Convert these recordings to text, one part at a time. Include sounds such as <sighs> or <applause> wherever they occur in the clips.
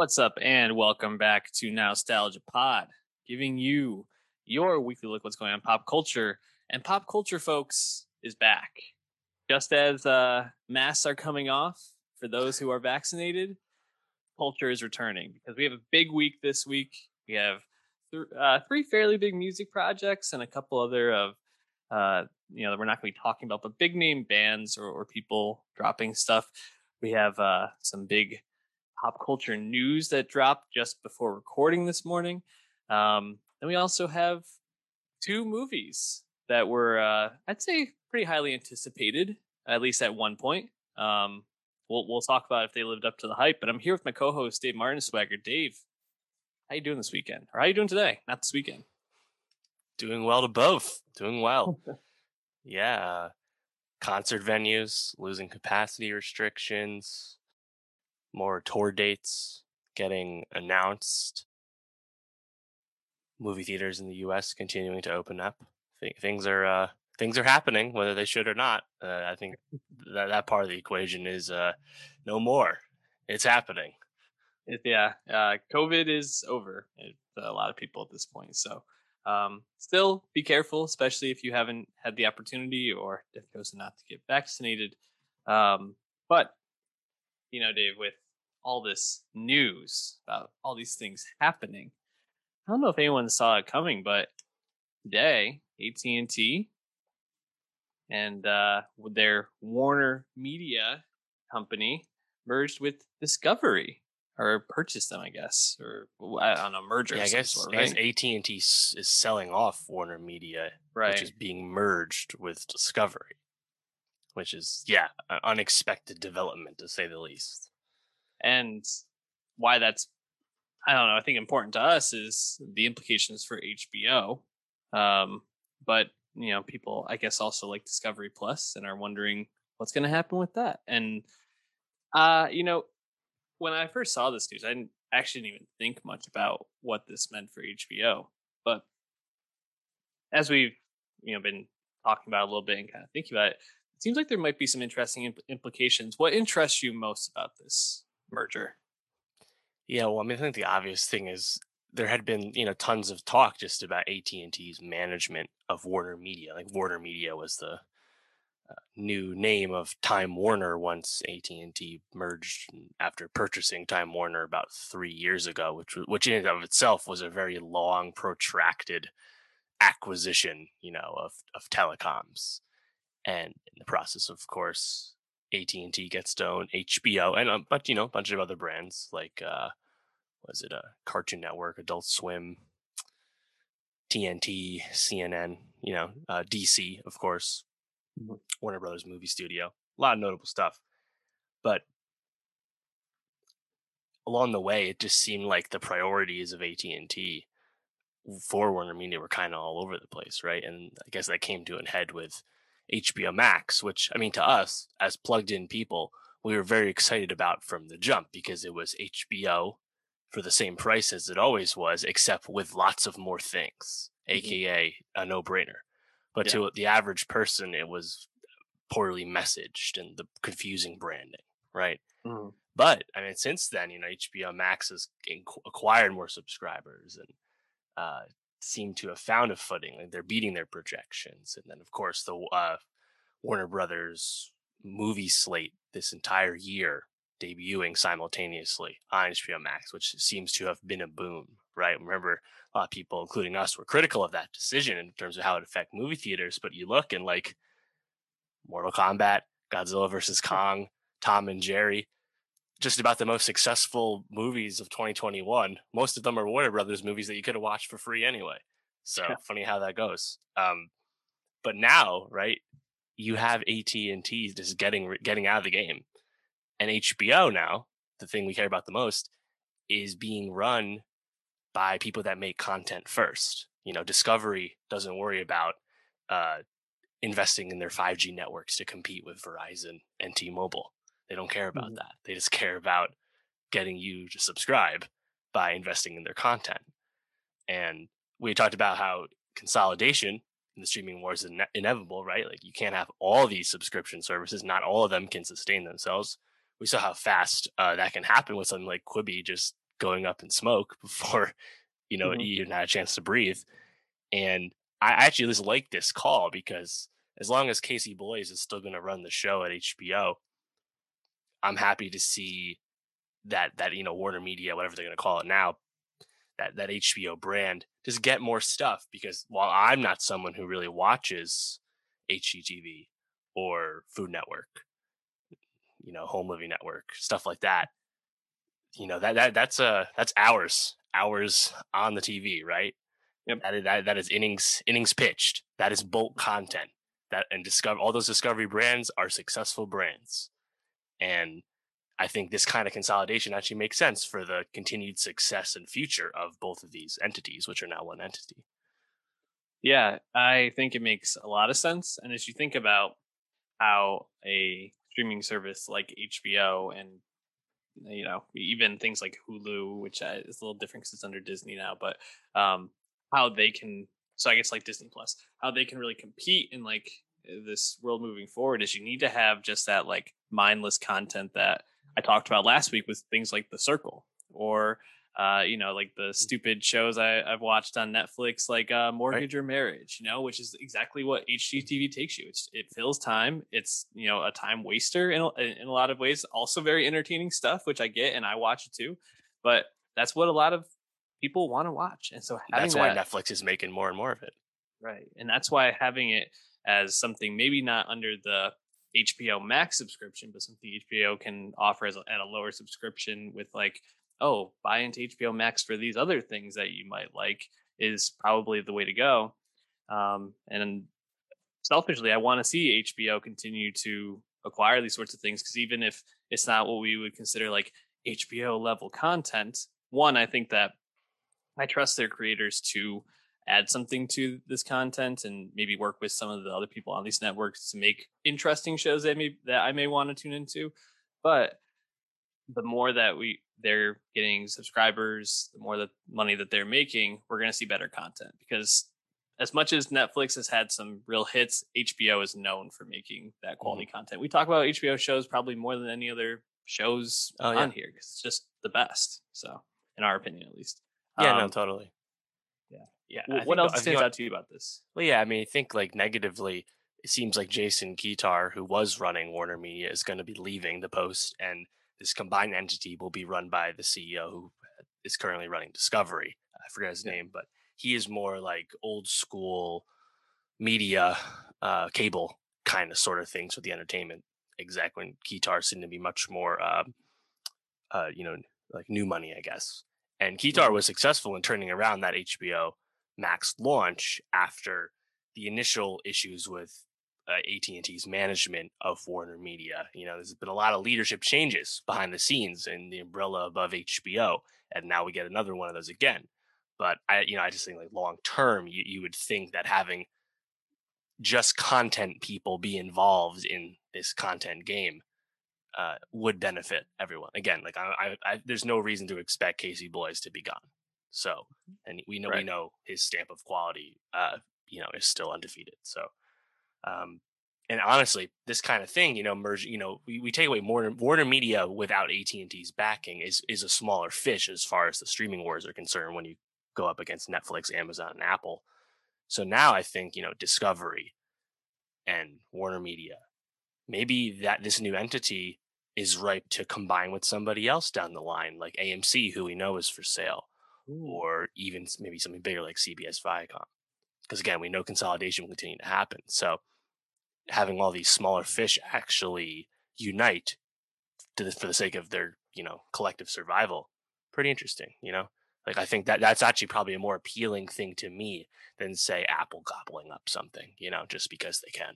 What's up, and welcome back to Nostalgia Pod, giving you your weekly look what's going on pop culture. And pop culture, folks, is back. Just as uh, masks are coming off for those who are vaccinated, culture is returning because we have a big week this week. We have th- uh, three fairly big music projects and a couple other of uh, you know that we're not going to be talking about, but big name bands or, or people dropping stuff. We have uh, some big pop culture news that dropped just before recording this morning. Um, and we also have two movies that were, uh, I'd say, pretty highly anticipated, at least at one point. Um, we'll we'll talk about if they lived up to the hype. But I'm here with my co-host Dave Martin Swagger. Dave, how you doing this weekend? Or how you doing today? Not this weekend. Doing well to both. Doing well. <laughs> yeah. Concert venues losing capacity restrictions, more tour dates getting announced. Movie theaters in the U.S. continuing to open up. Th- things are uh, things are happening, whether they should or not. Uh, I think that that part of the equation is uh, no more. It's happening. It, yeah, uh, COVID is over for a lot of people at this point. So, um, still be careful, especially if you haven't had the opportunity or have chosen not to get vaccinated. Um, but you know, Dave, with all this news about all these things happening, I don't know if anyone saw it coming, but today AT and T and uh, their Warner Media company merged with Discovery or purchased them, I guess, or on a merger. Yeah, I guess, sort, right? AT and T is selling off Warner Media, right. which is being merged with Discovery, which is yeah, an unexpected development to say the least. And why that's I don't know. I think important to us is the implications for HBO. Um, but you know, people I guess also like Discovery Plus and are wondering what's going to happen with that. And uh, you know, when I first saw this news, I didn't actually didn't even think much about what this meant for HBO. But as we've you know been talking about a little bit and kind of thinking about it, it seems like there might be some interesting impl- implications. What interests you most about this merger? Yeah, well, I mean, I think the obvious thing is there had been, you know, tons of talk just about AT and T's management of Warner Media. Like Warner Media was the uh, new name of Time Warner once AT and T merged after purchasing Time Warner about three years ago, which which in and of itself was a very long, protracted acquisition, you know, of of telecoms. And in the process, of course, AT and T gets own HBO and a bunch, you know, a bunch of other brands like uh, was it a Cartoon Network, Adult Swim, TNT, CNN, you know, uh, DC, of course, mm-hmm. Warner Brothers Movie Studio, a lot of notable stuff. But along the way, it just seemed like the priorities of AT and T for Warner Media were kind of all over the place, right? And I guess that came to an head with HBO Max, which I mean, to us as plugged in people, we were very excited about from the jump because it was HBO for the same price as it always was, except with lots of more things, mm-hmm. aka a no brainer. But yeah. to the average person, it was poorly messaged and the confusing branding, right? Mm-hmm. But I mean, since then, you know, HBO Max has acquired more subscribers and uh, seem to have found a footing. Like they're beating their projections, and then of course the uh, Warner Brothers movie slate this entire year debuting simultaneously on HBO Max, which seems to have been a boom, right? Remember, a lot of people, including us, were critical of that decision in terms of how it affect movie theaters. But you look and like Mortal Kombat, Godzilla versus Kong, Tom and Jerry, just about the most successful movies of 2021. Most of them are Warner Brothers movies that you could have watched for free anyway. So yeah. funny how that goes. Um, but now, right, you have AT and T just getting getting out of the game and HBO now, the thing we care about the most, is being run by people that make content first. You know, Discovery doesn't worry about uh, investing in their 5G networks to compete with Verizon and T-Mobile. They don't care about mm-hmm. that. They just care about getting you to subscribe by investing in their content. And we talked about how consolidation in the streaming wars is ine- inevitable, right? Like you can't have all these subscription services. Not all of them can sustain themselves we saw how fast uh, that can happen with something like Quibi just going up in smoke <laughs> before you know Mhm. you even had a chance to breathe. And I actually just like this call because as long as Casey Bloys is still going to run the show at HBO, I'm happy to see that that you know Warner Media, whatever they're going to call it now, that that HBO brand just get more stuff because while I'm not someone who really watches HGTV or Food Network, you know, Home Living Network, stuff like that, you know that that that's uh that's hours hours on the TV, right? Yep. That is that, that is innings innings pitched. That is bulk content. That and discover all those discovery brands are successful brands, and I think this kind of consolidation actually makes sense for the continued success and future of both of these entities, which are now one entity. Yeah, I think it makes a lot of sense. And as you think about how a streaming service like HBO and you know even things like Hulu, which uh, is a little different because it's under Disney now, but um, how they can so I guess like Disney Plus, how they can really compete in like this world moving forward is you need to have just that like mindless content that I talked about last week with things like The Circle or uh, you know, like the stupid shows I, I've watched on Netflix, like uh, Mortgage or Marriage, you know, which is exactly what HGTV takes you. It's, it fills time. It's you know a time waster in a, in a lot of ways. Also very entertaining stuff, which I get and I watch it too. But that's what a lot of people want to watch, and so having That's that, why Netflix is making more and more of it. Right. And that's why having it as something maybe not under the HBO Max subscription, but something HBO can offer as a, at a lower subscription with like, oh, buy into HBO Max for these other things that you might like is probably the way to go. Um, and selfishly, I want to see HBO continue to acquire these sorts of things because even if it's not what we would consider like HBO level content, one, I think that I trust their creators to add something to this content and maybe work with some of the other people on these networks to make interesting shows that may that I may want to tune into. But the more that we they're getting subscribers, the more the money that they're making, we're going to see better content because as much as Netflix has had some real hits, HBO is known for making that quality Mm-hmm. content. We talk about HBO shows probably more than any other shows Oh, yeah. on here because it's just the best. So, in our opinion, at least. Yeah, no, Um, totally. Yeah. I what else stands out to you about this? Well, yeah, I mean, I think like negatively, it seems like Jason Kilar, who was running Warner Media, is going to be leaving the post, and this combined entity will be run by the CEO who is currently running Discovery. I forget his Yeah. name, but he is more like old school media, uh, cable kind of sort of things with the entertainment exec. When Kilar seemed to be much more, um, uh, you know, like new money, I guess. And Kilar Mhm. was successful in turning around that HBO Max launch after the initial issues with uh, AT&T's management of Warner Media. You know, there's been a lot of leadership changes behind the scenes in the umbrella above HBO, and now we get another one of those again. But I, you know, I just think like long term, you, you would think that having just content people be involved in this content game uh, would benefit everyone. Again, like I, I, I, there's no reason to expect Casey Bloys to be gone. So, and we know we know his stamp of quality, uh, you know, is still undefeated. So, um, and honestly, this kind of thing, you know, merge, you know, we, we take away Warner, Warner Media without AT and T's backing is is a smaller fish as far as the streaming wars are concerned. When you go up against Netflix, Amazon, and Apple. So now I think you know Discovery and Warner Media, maybe that this new entity is ripe to combine with somebody else down the line, like AMC, who we know is for sale, or even maybe something bigger like CBS Viacom. Because again, we know consolidation will continue to happen. So having all these smaller fish actually unite the, for the sake of their you know collective survival, pretty interesting. You know, like I think that that's actually probably a more appealing thing to me than say Apple gobbling up something. You know, just because they can.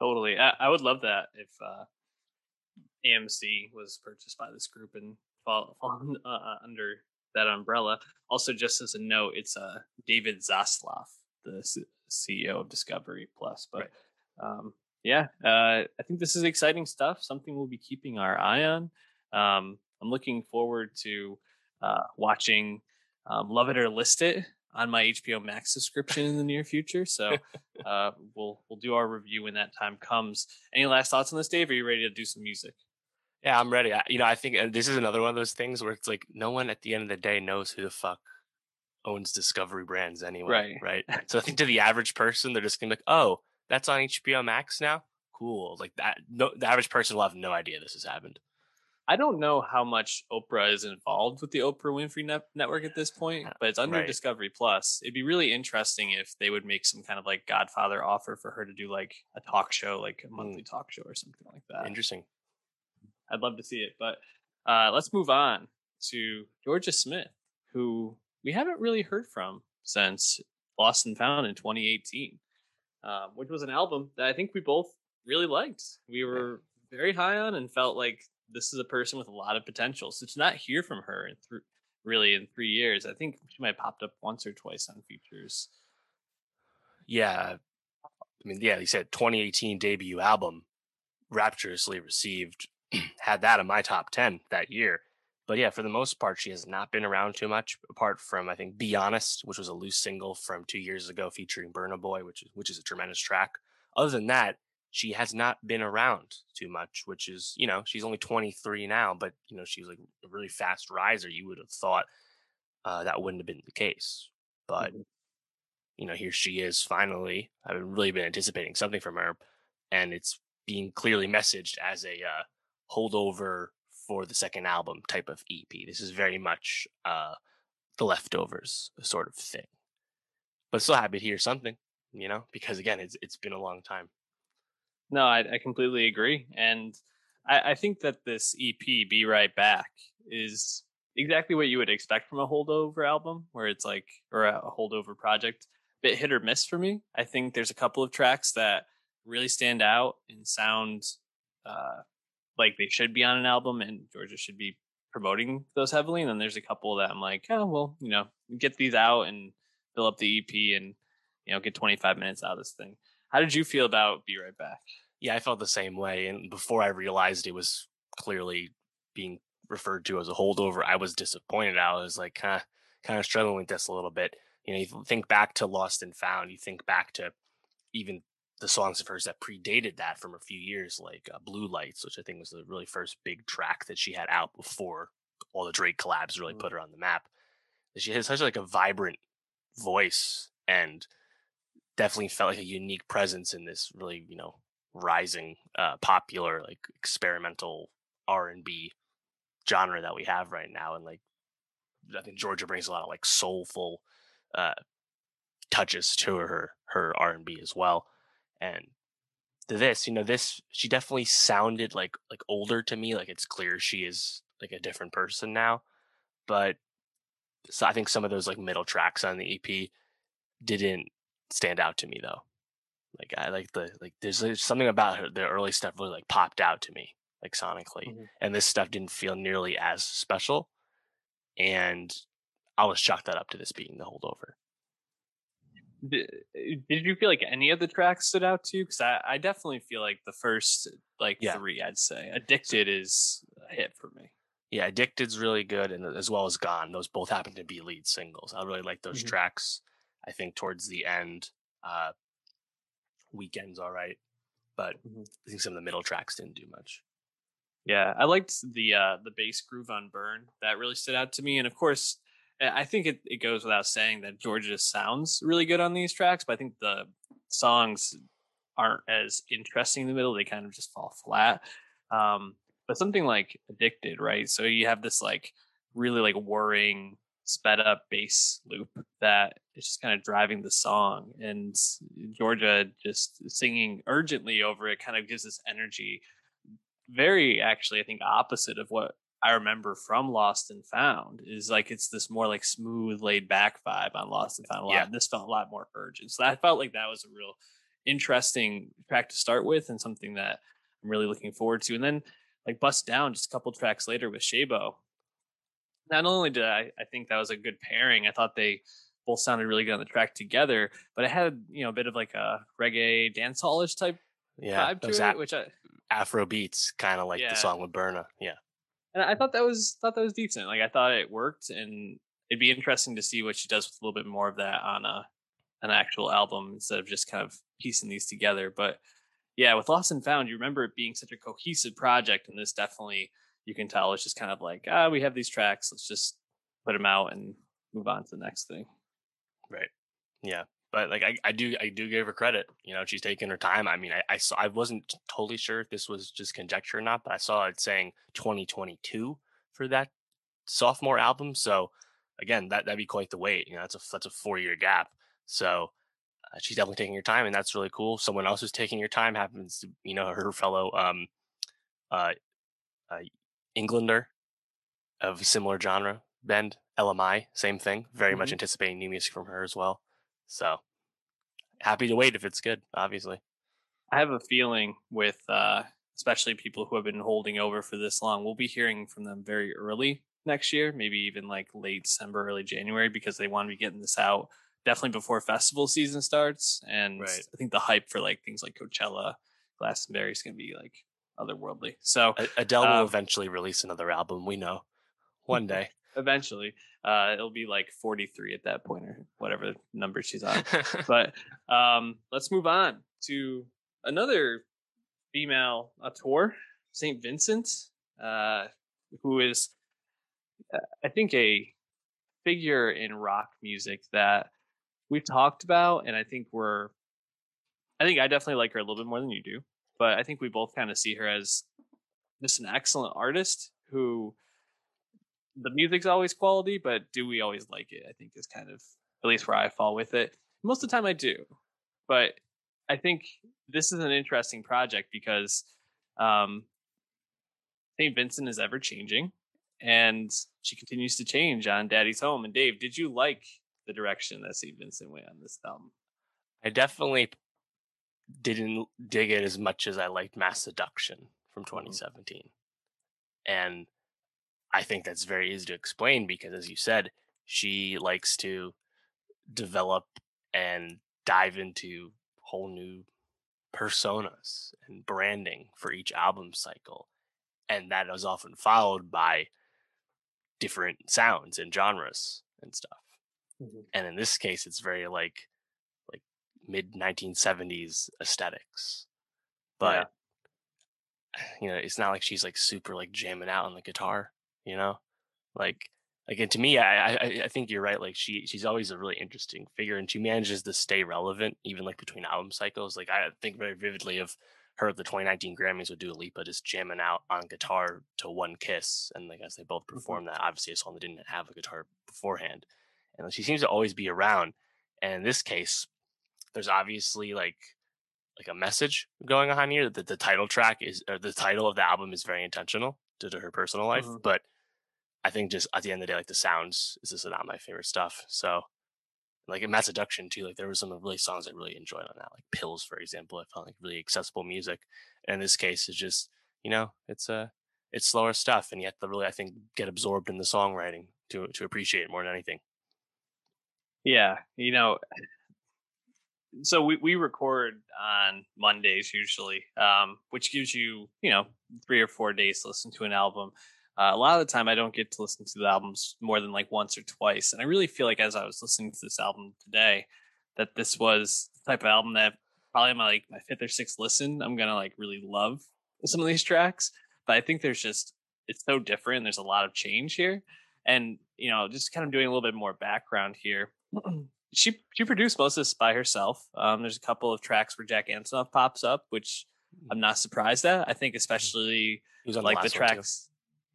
Totally. I, I would love that if uh, AMC was purchased by this group and fall, fall <laughs> uh, under that umbrella. Also, just as a note, it's uh, David Zaslav, the C- CEO of Discovery Plus. But um, yeah, uh, I think this is exciting stuff. Something we'll be keeping our eye on. Um, I'm looking forward to uh, watching um, Love It or List It on my HBO Max subscription in the near future. So <laughs> uh, we'll we'll do our review when that time comes. Any last thoughts on this, Dave? Are you ready to do some music? Yeah, I'm ready. I, you know, I think uh, this is another one of those things where it's like no one at the end of the day knows who the fuck owns Discovery Brands anyway, right? Right. <laughs> so I think to the average person, they're just gonna be like, "Oh, that's on HBO Max now. Cool." Like that. No, the average person will have no idea this has happened. I don't know how much Oprah is involved with the Oprah Winfrey net- Network at this point, uh, but it's under right. Discovery Plus. It'd be really interesting if they would make some kind of like Godfather offer for her to do like a talk show, like a monthly mm. talk show or something like that. Interesting. I'd love to see it, but uh, let's move on to Jorja Smith, who we haven't really heard from since Lost and Found in 2018, um, which was an album that I think we both really liked. We were very high on and felt like this is a person with a lot of potential. So to not hear from her in th- really in three years, I think she might have popped up once or twice on features. Yeah, I mean, yeah, he said 2018 debut album, rapturously received. <clears throat> had that in my top 10 that year. But yeah, for the most part, she has not been around too much, apart from I think "Be Honest," which was a loose single from two years ago featuring Burna Boy, which is which is a tremendous track. Other than that, she has not been around too much, which is, you know, she's only 23 now, but, you know, she's like a really fast riser. You would have thought uh, that wouldn't have been the case. But, mm-hmm. you know, here she is finally. I've really been anticipating something from her, and it's being clearly messaged as a uh, holdover for the second album type of EP. This is very much uh, the leftovers sort of thing. But still happy to hear something, you know, because again, it's it's been a long time. No, I, I completely agree, and I, I think that this EP, "Be Right Back," is exactly what you would expect from a holdover album, where it's like or a holdover project, bit hit or miss for me. I think there's a couple of tracks that really stand out and sound uh, like they should be on an album, and Jorja should be promoting those heavily. And then there's a couple that I'm like, oh well, you know, get these out and fill up the EP and you know get 25 minutes out of this thing. How did you feel about Be Right Back? Yeah, I felt the same way. And before I realized it was clearly being referred to as a holdover, I was disappointed. I was like, of, kind of struggling with this a little bit. You know, you think back to Lost and Found, you think back to even the songs of hers that predated that from a few years, like uh, Blue Lights, which I think was the really first big track that she had out before all the Drake collabs really mm-hmm. put her on the map. She has such like a vibrant voice and definitely felt like a unique presence in this really, you know, rising uh, popular like experimental R&B genre that we have right now and like I think Jorja brings a lot of like soulful uh, touches to her her R&B as well and to this you know this she definitely sounded like like older to me like it's clear she is like a different person now but so I think some of those like middle tracks on the EP didn't stand out to me though. Like I like the like there's, there's something about her, the early stuff really like popped out to me like sonically, mm-hmm. and this stuff didn't feel nearly as special. And I was chalk that up to this being the holdover. Did, eh, did you feel like any of the tracks stood out to you? Because I, I definitely feel like the first like yeah. three, I'd say, "Addicted" is a hit for me. Yeah, "Addicted's really good, and as well as "Gone." Those both happen to be lead singles. I really like those mm-hmm. tracks. I think towards the end, uh, weekends all right, but mm-hmm. I think some of the middle tracks didn't do much. Yeah, I liked the uh, the bass groove on "Burn." That really stood out to me, and of course, I think it, it goes without saying that Jorja sounds really good on these tracks, but I think the songs aren't as interesting in the middle. They kind of just fall flat. Um, but something like "Addicted," right? So you have this like really like whirring sped up bass loop that is just kind of driving the song and Jorja just singing urgently over it kind of gives this energy very actually I think opposite of what I remember from Lost and Found is like it's this more like smooth laid back vibe on Lost and Found a lot. Yeah. This felt a lot more urgent. So I felt like that was a real interesting track to start with and something that I'm really looking forward to. And then like bust down just a couple tracks later with Shaybo not only did I, I think that was a good pairing, I thought they both sounded really good on the track together, but it had, you know, a bit of like a reggae dancehallish type yeah, vibe to it, a- which I Afro beats, kind of like yeah. the song with Burna. Yeah. And I thought that was thought that was decent. Like I thought it worked and it'd be interesting to see what she does with a little bit more of that on a an actual album instead of just kind of piecing these together. But yeah, with Lost and Found, you remember it being such a cohesive project, and this definitely you can tell it's just kind of like ah, we have these tracks, let's just put them out and move on to the next thing. Right. Yeah. But like I, I do I do give her credit. You know, she's taking her time. I mean, I, I saw I wasn't totally sure if this was just conjecture or not, but I saw it saying 2022 for that sophomore album. So again, that that'd be quite the wait. You know, that's a that's a four year gap. So uh, she's definitely taking her time, and that's really cool. Someone else who's taking your time happens to, you know, her fellow um, uh, uh, Englander of similar genre, Bend, Ella Mai, same thing. Very mm-hmm. much anticipating new music from her as well. So happy to wait if it's good, obviously. I have a feeling with uh, especially people who have been holding over for this long, we'll be hearing from them very early next year, maybe even like late December, early January, because they want to be getting this out definitely before festival season starts. And right. I think the hype for like things like Coachella, Glastonbury is going to be like otherworldly. So Adele will um eventually release another album. We know one day. Eventually, uh, it'll be like 43 at that point or whatever number she's on. <laughs> but um, let's move on to another female auteur, St. Vincent, uh, who is, uh, I think, a figure in rock music that we've talked about, and I think we're, I think I definitely like her a little bit more than you do, but I think we both kind of see her as just an excellent artist who the music's always quality, but do we always like it? I think is kind of at least where I fall with it. Most of the time I do, but I think this is an interesting project because um, St. Vincent is ever changing and she continues to change on Daddy's Home. And Dave, did you like the direction that St. Vincent went on this album. I definitely didn't dig it as much as I liked Mass Seduction from 2017. Mm-hmm. And I think that's very easy to explain because, as you said, she likes to develop and dive into whole new personas and branding for each album cycle. And that is often followed by different sounds and genres and stuff. Mm-hmm. And in this case, it's very like like mid 1970s aesthetics. But yeah. <sighs> you know, it's not like she's like super like jamming out on the guitar, you know? Like again to me I, I i think you're right like she she's always a really interesting figure and she manages to stay relevant even like between album cycles like i think very vividly of her at the 2019 grammys with Dua Lipa just jamming out on guitar to one kiss and like as they both mm-hmm. performed that obviously a song that didn't have a guitar beforehand and she seems to always be around. And in this case, there's obviously like like a message going on here that the title track is or the title of the album is very intentional due to her personal life. Mm-hmm. But I think just at the end of the day, like the sounds is just not my favorite stuff. So like in Mass Seduction too, like there were some really songs I really enjoyed on that, like Pills, for example. I felt like really accessible music. And in this case, it's just you know it's a uh, it's slower stuff, and yet the really I think get absorbed in the songwriting to to appreciate it more than anything. Yeah, you know, <sighs> so we, we record on Mondays usually, um, which gives you, you know, three or four days to listen to an album. Uh, a lot of the time, I don't get to listen to the albums more than like once or twice. And I really feel like as I was listening to this album today, that this was the type of album that probably my like my fifth or sixth listen, I'm gonna like really love some of these tracks. But I think there's just it's so different. There's a lot of change here, and you know, just kind of doing a little bit more background here <clears throat> she she produced most of this by herself. Um, there's a couple of tracks where Jack Antonoff pops up, which mm. I'm not surprised at. I think mm. especially like the, the tracks,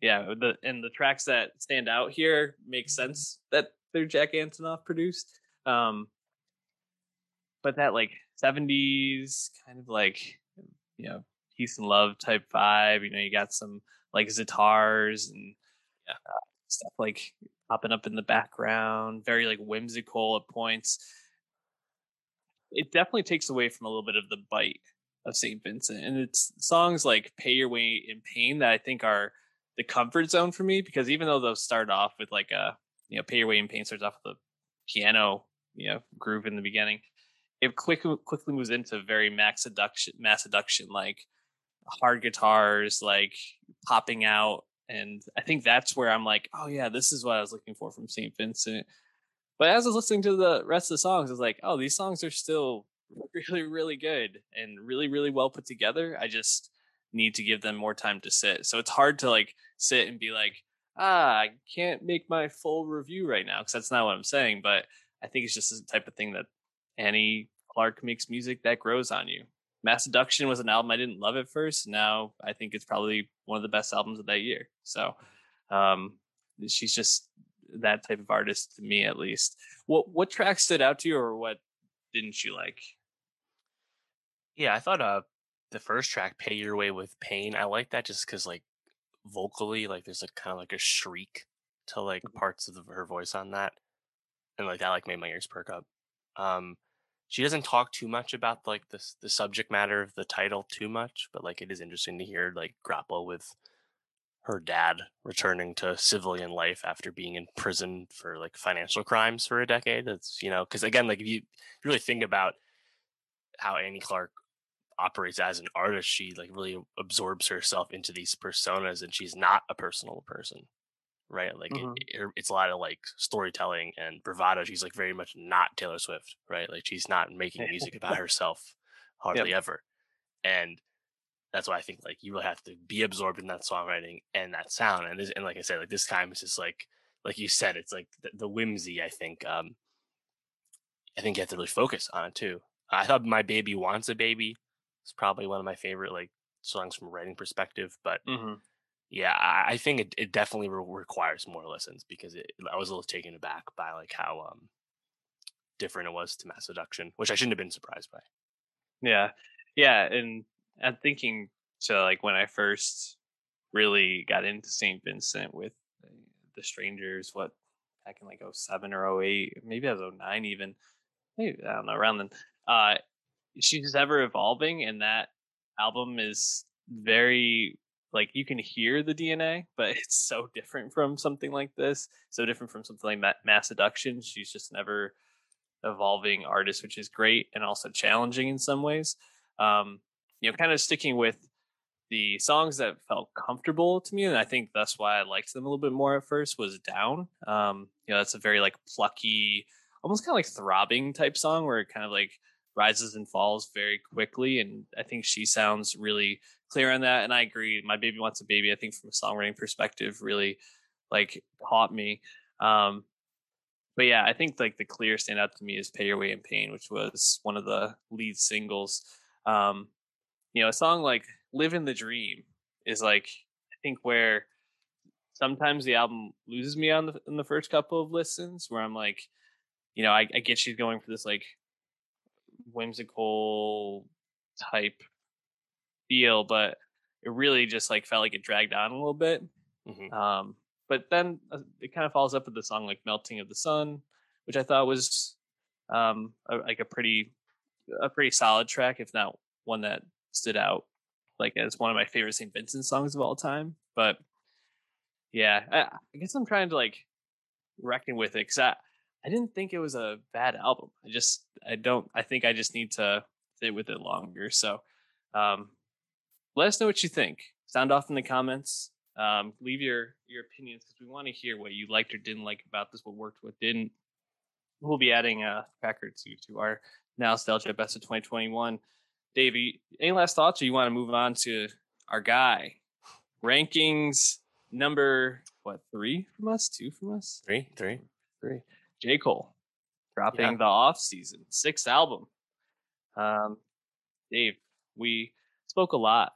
yeah, the and the tracks that stand out here make sense that they're Jack Antonoff produced. Um, but that like 70s kind of like you know peace and love type vibe. You know, you got some like sitars and yeah. uh, stuff like popping up in the background, very like whimsical at points. It definitely takes away from a little bit of the bite of St. Vincent. And it's songs like Pay Your Way in Pain that I think are the comfort zone for me because even though those start off with like a, you know, Pay Your Way in Pain starts off with a piano, you know, groove in the beginning, it quickly quickly moves into very mass seduction, mass seduction, like hard guitars, like popping out and I think that's where I'm like, oh yeah, this is what I was looking for from St. Vincent. But as I was listening to the rest of the songs, I was like, oh, these songs are still really, really good and really, really well put together. I just need to give them more time to sit. So it's hard to like sit and be like, ah, I can't make my full review right now because that's not what I'm saying. But I think it's just the type of thing that Annie Clark makes music that grows on you. Mass Seduction was an album I didn't love at first. Now I think it's probably one of the best albums of that year. So um, she's just that type of artist to me, at least. What what track stood out to you, or what didn't you like? Yeah, I thought uh the first track, "Pay Your Way with Pain," I like that just because like vocally, like there's like kind of like a shriek to like Mm-hmm. parts of the, her voice on that, and like that like made my ears perk up. Um, she doesn't talk too much about like the the subject matter of the title too much, but like it is interesting to hear like grapple with her dad returning to civilian life after being in prison for like financial crimes for a decade. That's you know because again like if you really think about how Annie Clark operates as an artist, she like really absorbs herself into these personas, and she's not a personal person, right? Like Mhm. it, it, it's a lot of like storytelling and bravado. She's like very much not Taylor Swift, right? Like she's not making <laughs> music about herself hardly ever, and that's why I think like you really have to be absorbed in that songwriting and that sound. And this, and like I said, like this time it's just like like you said, it's like the, the whimsy. I think um I think you have to really focus on it too. I thought "My Baby Wants a Baby" is probably one of my favorite like songs from a writing perspective. But Mm-hmm. yeah, I, I think it, it definitely re- requires more listens because it, I was a little taken aback by like how um different it was to Mass Seduction, which I shouldn't have been surprised by. Yeah, yeah, and I'm thinking to like when I first really got into Saint Vincent with uh, the Strangers, what back in like 07 or 08, maybe I was 09 even, maybe I don't know around then. Uh, she's ever evolving, and that album is very like you can hear the DNA, but <laughs> it's so different from something like this, so different from something like Ma- Mass Seduction. She's just never evolving artist, which is great and also challenging in some ways. Um, you know, kind of sticking with the songs that felt comfortable to me, and I think that's why I liked them a little bit more at first. Was Down. Um, you know, that's a very like plucky, almost kind of like throbbing type song where it kind of like rises and falls very quickly, and I think she sounds really clear on that. And I agree. My baby wants a baby. I think from a songwriting perspective, really like caught me. Um, but yeah, I think like the clear standout to me is "Pay Your Way in Pain," which was one of the lead singles. Um, you know, a song like "Living the Dream" is like I think where sometimes the album loses me on the in the first couple of listens, where I'm like, you know, I, I get she's going for this like whimsical type feel, but it really just like felt like it dragged on a little bit. Mhm. Um, but then uh, it kind of follows up with the song like "Melting of the Sun," which I thought was um, a, like a pretty a pretty solid track, if not one that stood out like as one of my favorite St. Vincent songs of all time. But yeah, I, I guess I'm trying to like reckon with it because I I didn't think it was a bad album. I just I don't I think I just need to sit with it longer. So um, let us know what you think. Sound off in the comments. Um, leave your your opinions because we want to hear what you liked or didn't like about this, what worked, what didn't. We'll be adding a track or two to our now nostalgia best of 2021. Davey, any last thoughts, or you want to move on to our guy rankings number what three from us, two from us, Three, three. three. J Cole dropping Yeah. the off season sixth album. Um, Dave, we spoke a lot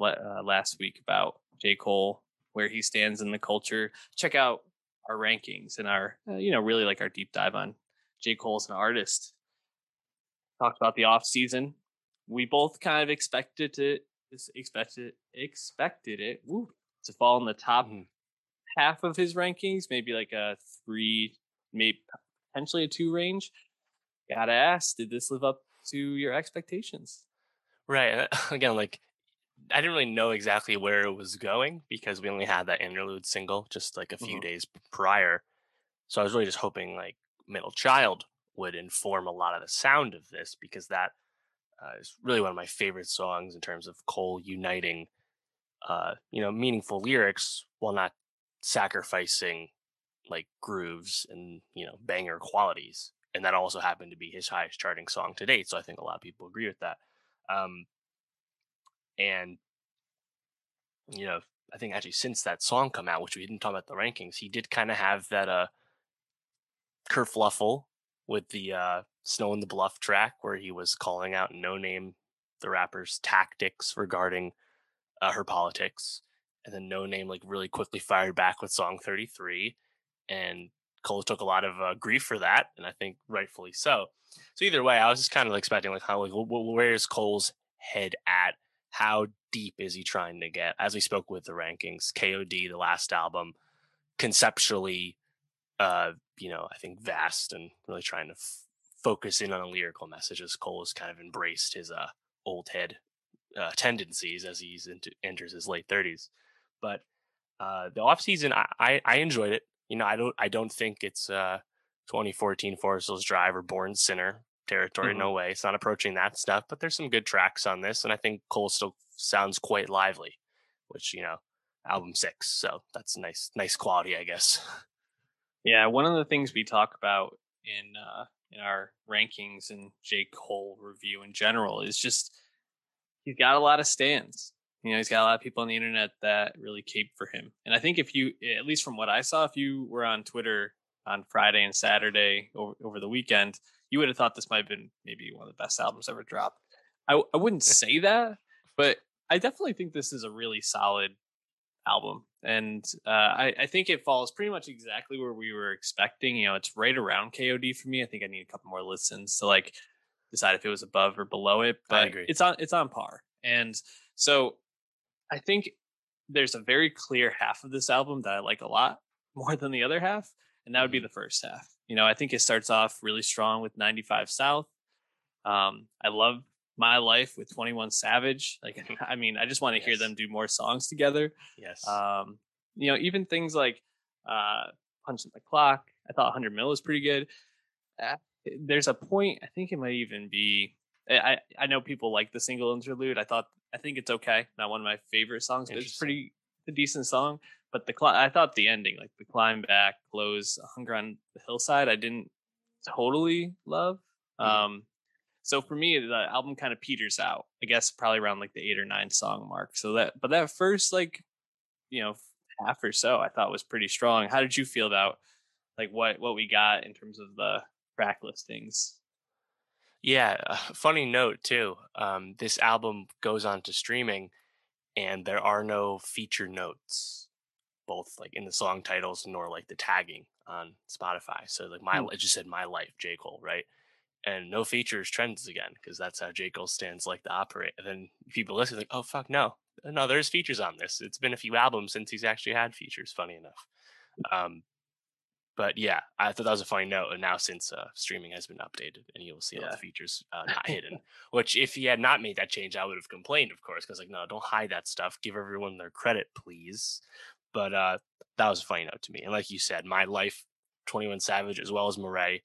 uh, last week about J Cole, where he stands in the culture. Check out our rankings and our, uh, you know, really like our deep dive on J Cole as an artist. Talked about the off season. We both kind of expected it, expected expected it woo, to fall in the top Mhm. half of his rankings, maybe like a three, maybe potentially a two range. Gotta ask, did this live up to your expectations? Right. <laughs> Again, like I didn't really know exactly where it was going because we only had that interlude single just like a few Mhm. days prior. So I was really just hoping like Middle Child would inform a lot of the sound of this because that uh, is really one of my favorite songs in terms of Cole uniting, uh, you know, meaningful lyrics while not sacrificing like grooves and you know banger qualities and that also happened to be his highest charting song to date. So I think a lot of people agree with that. Um, and you know, I think actually since that song come out, which we didn't talk about the rankings, he did kind of have that uh kerfluffle with the uh Snow in the Bluff track where he was calling out Noname the rapper's tactics regarding uh, her politics. And then Noname like really quickly fired back with song 33 and Cole took a lot of uh, grief for that, and I think rightfully so. So either way, I was just kind of expecting like how like where's Cole's head at? How deep is he trying to get? As we spoke with the rankings, KOD, the last album, conceptually, uh, you know, I think vast and really trying to f- focus in on a lyrical message as Cole has kind of embraced his uh old head uh, tendencies as he's into, enters his late 30s. But uh, the off season, I, I, I enjoyed it you know, I don't I don't think it's uh 2014 Forest Hills Drive or Born Sinner territory. Mm-hmm. No way. It's not approaching that stuff, but there's some good tracks on this, and I think Cole still sounds quite lively, which you know, album six. So that's nice, nice quality, I guess. <laughs> Yeah, one of the things we talk about in uh, in our rankings and J Cole review in general is just he's got a lot of stands. You know, he's got a lot of people on the internet that really cape for him. And I think if you, at least from what I saw, if you were on Twitter on Friday and Saturday over, over the weekend, you would have thought this might have been maybe one of the best albums ever dropped. I, I wouldn't <laughs> say that, but I definitely think this is a really solid album. And uh, I, I, think it falls pretty much exactly where we were expecting. You know, it's right around KOD for me. I think I need a couple more listens to like decide if it was above or below it, but it's on it's on par. And so I think there's a very clear half of this album that I like a lot <laughs> more than the other half, and that would be mm-hmm. the first half. You know, I think it starts off really strong with 95 South. Um, I love My Life with 21 Savage. Like, <laughs> <laughs> I mean, I just want to yes. hear them do more songs together. Yes. Um, you know, even things like uh, Punching the Clock. I thought 100 Mil was pretty good. Uh, there's a point, I think it might even be I I know people like the single interlude. I thought I think it's okay. Not one of my favorite songs, but it's pretty a decent song. But the I thought the ending, like the climb back, close, hunger on the hillside, I didn't totally love. Mm-hmm. Um, so for me, the album kind of peters out. I guess probably around like the eight or nine song mark. So that, but that first like, you know, half or so, I thought was pretty strong. How did you feel about like what what we got in terms of the track listings? Yeah, uh, <laughs> funny note too. Um, this album goes on to streaming, and there are no feature notes, both like in the song titles nor like the tagging on Spotify. So like my, hmm. it just said "My Life" J Cole, right? And no features trends again because that's how J Cole stands like to operate. And then people listen like, oh fuck no, no, there's features on this. It's been a few albums since he's actually had features. Funny enough. Um, but yeah, I thought that was a funny note. And now since uh, streaming has been updated, and you'll see yeah. all the features uh, not hidden. <laughs> Which, if he had not made that change, I would have complained, of course, because like, no, don't hide that stuff. Give everyone their credit, please. But uh, that was a funny note to me. And like you said, my life, Twenty One Savage, as well as Morray.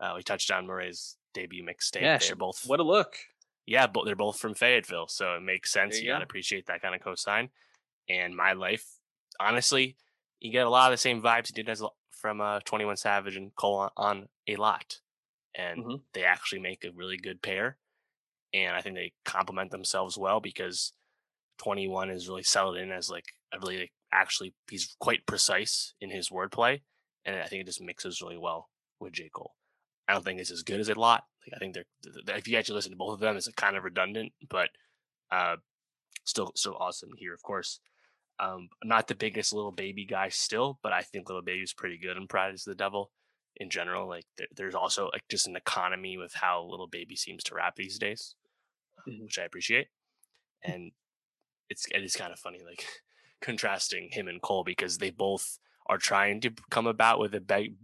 Uh, we touched on Morray's debut mixtape. Yeah, they're both. What a look! Yeah, but they're both from Fayetteville, so it makes sense. You, you gotta appreciate that kind of cosign. And my life, honestly, you get a lot of the same vibes he did as from uh, 21 Savage and Cole on, a lot. And mm-hmm. they actually make a really good pair. And I think they complement themselves well because 21 is really settled in as like a really like, actually he's quite precise in his wordplay. And I think it just mixes really well with J. Cole. I don't think it's as good as a lot. Like I think they're if you actually listen to both of them, it's kind of redundant, but uh, still still awesome here, of course. Um, not the biggest Lil Baby guy still, but I think Lil Baby's pretty good in Pride is the Devil in general. Like there, there's also like just an economy with how Lil Baby seems to rap these days, mm-hmm. which I appreciate. And it's it is kind of funny, like <laughs> contrasting him and Cole because they both are trying to come about with a big,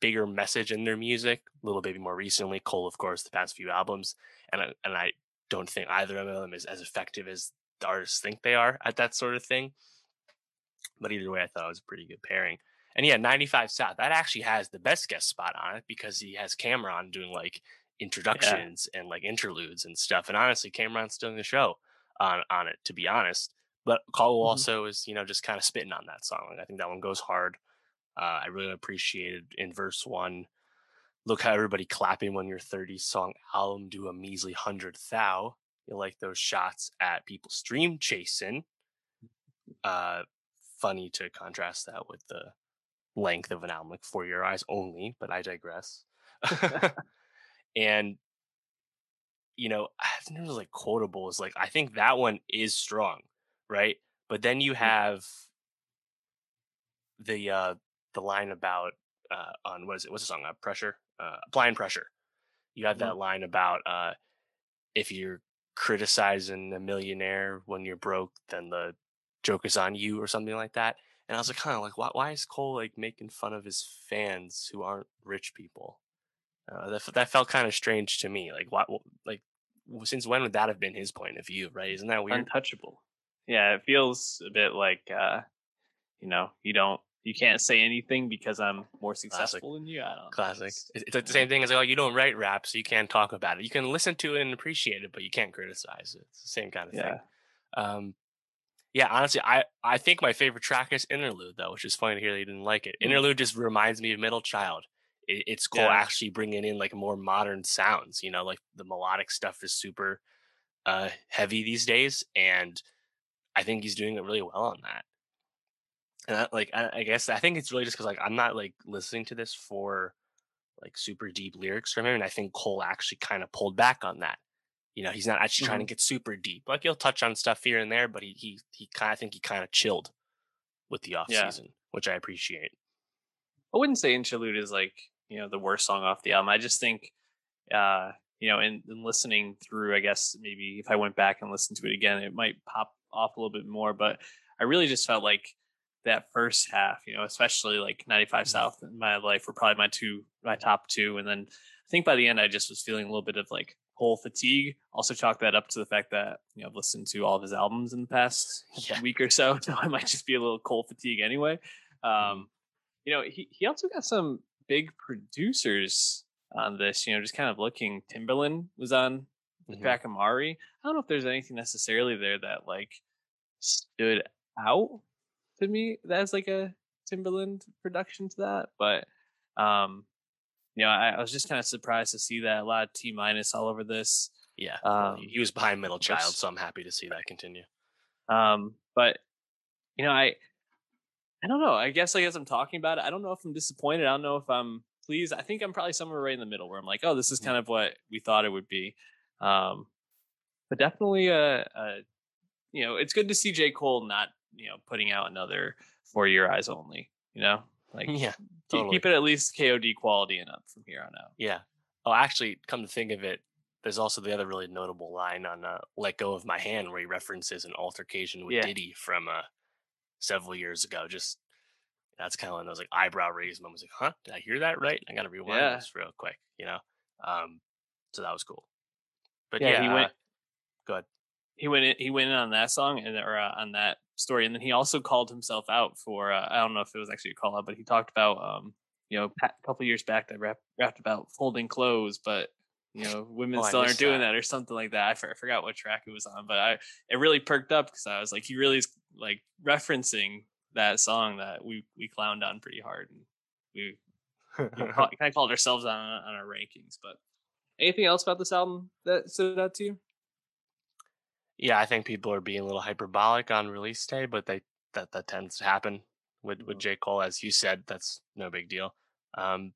bigger message in their music. Lil Baby more recently, Cole of course the past few albums, and I, and I don't think either of them is as effective as artists think they are at that sort of thing. But either way, I thought it was a pretty good pairing. And yeah, 95 South, that actually has the best guest spot on it because he has Cam'ron doing like introductions yeah. and like interludes and stuff. And honestly, Cam'ron's doing the show on, on it, to be honest. But Cole mm-hmm. also is, you know, just kind of spitting on that song. I think that one goes hard. Uh, I really appreciated in verse one look how everybody clapping when your 30 song album do a measly hundred thou. You like those shots at people stream chasing. Uh, funny to contrast that with the length of an album, like For Your Eyes only, but I digress. <laughs> <laughs> and you know, I think it was like quotables. Like I think that one is strong, right? But then you have the uh the line about uh on what is it? What's the song? Uh, pressure, uh, applying pressure. You have that mm-hmm. line about uh if you're criticizing a millionaire when you're broke, then the joke is on you or something like that. And I was like, kind of like, why, why is Cole like making fun of his fans who aren't rich people? Uh, that that felt kind of strange to me. Like, what, like, since when would that have been his point of view? Right? Isn't that weird? Untouchable. Yeah, it feels a bit like, uh, you know, you don't, you can't say anything because I'm more successful Classic. than you. I don't. Classic. It's, it's like the same thing as like, oh, you don't write rap, so you can't talk about it. You can listen to it and appreciate it, but you can't criticize it. It's the same kind of yeah. thing. Um, yeah, honestly, I I think my favorite track is Interlude though, which is funny to hear that you didn't like it. Mm. Interlude just reminds me of Middle Child. It, it's cool yeah. actually bringing in like more modern sounds. You know, like the melodic stuff is super uh, heavy these days, and I think he's doing it really well on that. And I, like, I, I guess I think it's really just because like I'm not like listening to this for like super deep lyrics from him, and I think Cole actually kind of pulled back on that you know, he's not actually mm-hmm. trying to mm-hmm. get super deep. Like he'll touch on stuff here and there, but he he he kind of think he kind of chilled with the off yeah. season, which I appreciate. I wouldn't say Interlude is like you know the worst song off the album. I just think, uh, you know, in, in listening through, I guess maybe if I went back and listened to it again, it might pop off a little bit more. But I really just felt like that first half, you know, especially like 95 mm-hmm. South in my life were probably my two, my top two. And then I think by the end, I just was feeling a little bit of like Cole fatigue. Also chalk that up to the fact that you know I've listened to all of his albums in the past <laughs> yeah. week or so, <laughs> so I might just be a little Cole fatigue anyway. Mm-hmm. Um, you know, he he also got some big producers on this. You know, just kind of looking. Timbaland was on the mm-hmm. track Amari. I don't know if there's anything necessarily there that like stood out to me as like a Timbaland production to that, but um you know, I, I was just kind of surprised to see that a lot of T-Minus all over this. Yeah, um, he was behind Middle Child, so I'm happy to see that continue. Um, but you know, I I don't know. I guess like as I'm talking about it, I don't know if I'm disappointed. I don't know if I'm pleased. I think I'm probably somewhere right in the middle where I'm like, oh, this is mm-hmm. kind of what we thought it would be. Um, but definitely a, a you know, it's good to see J. Cole not, you know, putting out another for your eyes only, you know? <laughs> Like yeah, totally. keep it at least KOD quality and up from here on out. Yeah. Oh, actually, come to think of it, there's also the other really notable line on uh, "Let Go of My Hand" where he references an altercation with yeah. Diddy from uh, several years ago. Just that's kind of one of those like eyebrow raised moments. Like, huh? Did I hear that right? I got to rewind yeah. this real quick. You know. Um, so that was cool. But yeah, yeah he went. Uh, good. He went. In, he went in on that song and or uh, on that story. And then he also called himself out for uh, I don't know if it was actually a call out, but he talked about um, you know a couple years back that rap, rapped about folding clothes, but you know women oh, still aren't doing that. that. or something like that. I forgot what track it was on, but I it really perked up because I was like he really is like referencing that song that we we clowned on pretty hard and we, we kind of called ourselves on on our rankings. But anything else about this album that stood out to you? Yeah, I think people are being a little hyperbolic on release day, but they that that tends to happen with with mm-hmm. J Cole, as you said. That's no big deal. Um,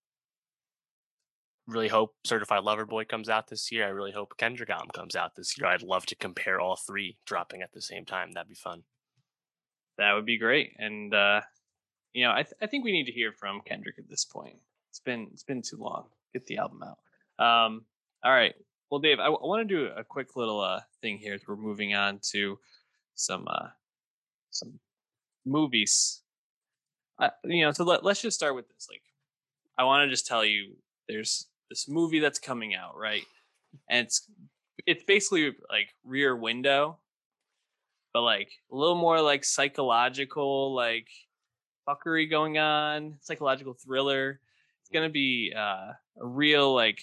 really hope Certified Lover Boy comes out this year. I really hope Kendrick album comes out this year. I'd love to compare all three dropping at the same time. That'd be fun. That would be great. And uh, you know, I th- I think we need to hear from Kendrick at this point. It's been it's been too long. Get the album out. Um, all right. Well, Dave, I, w- I want to do a quick little uh, thing here we're moving on to some uh, some movies. Uh, you know, so let, let's just start with this. Like, I want to just tell you, there's this movie that's coming out, right? And it's it's basically like Rear Window, but like a little more like psychological, like fuckery going on, psychological thriller. It's gonna be uh, a real like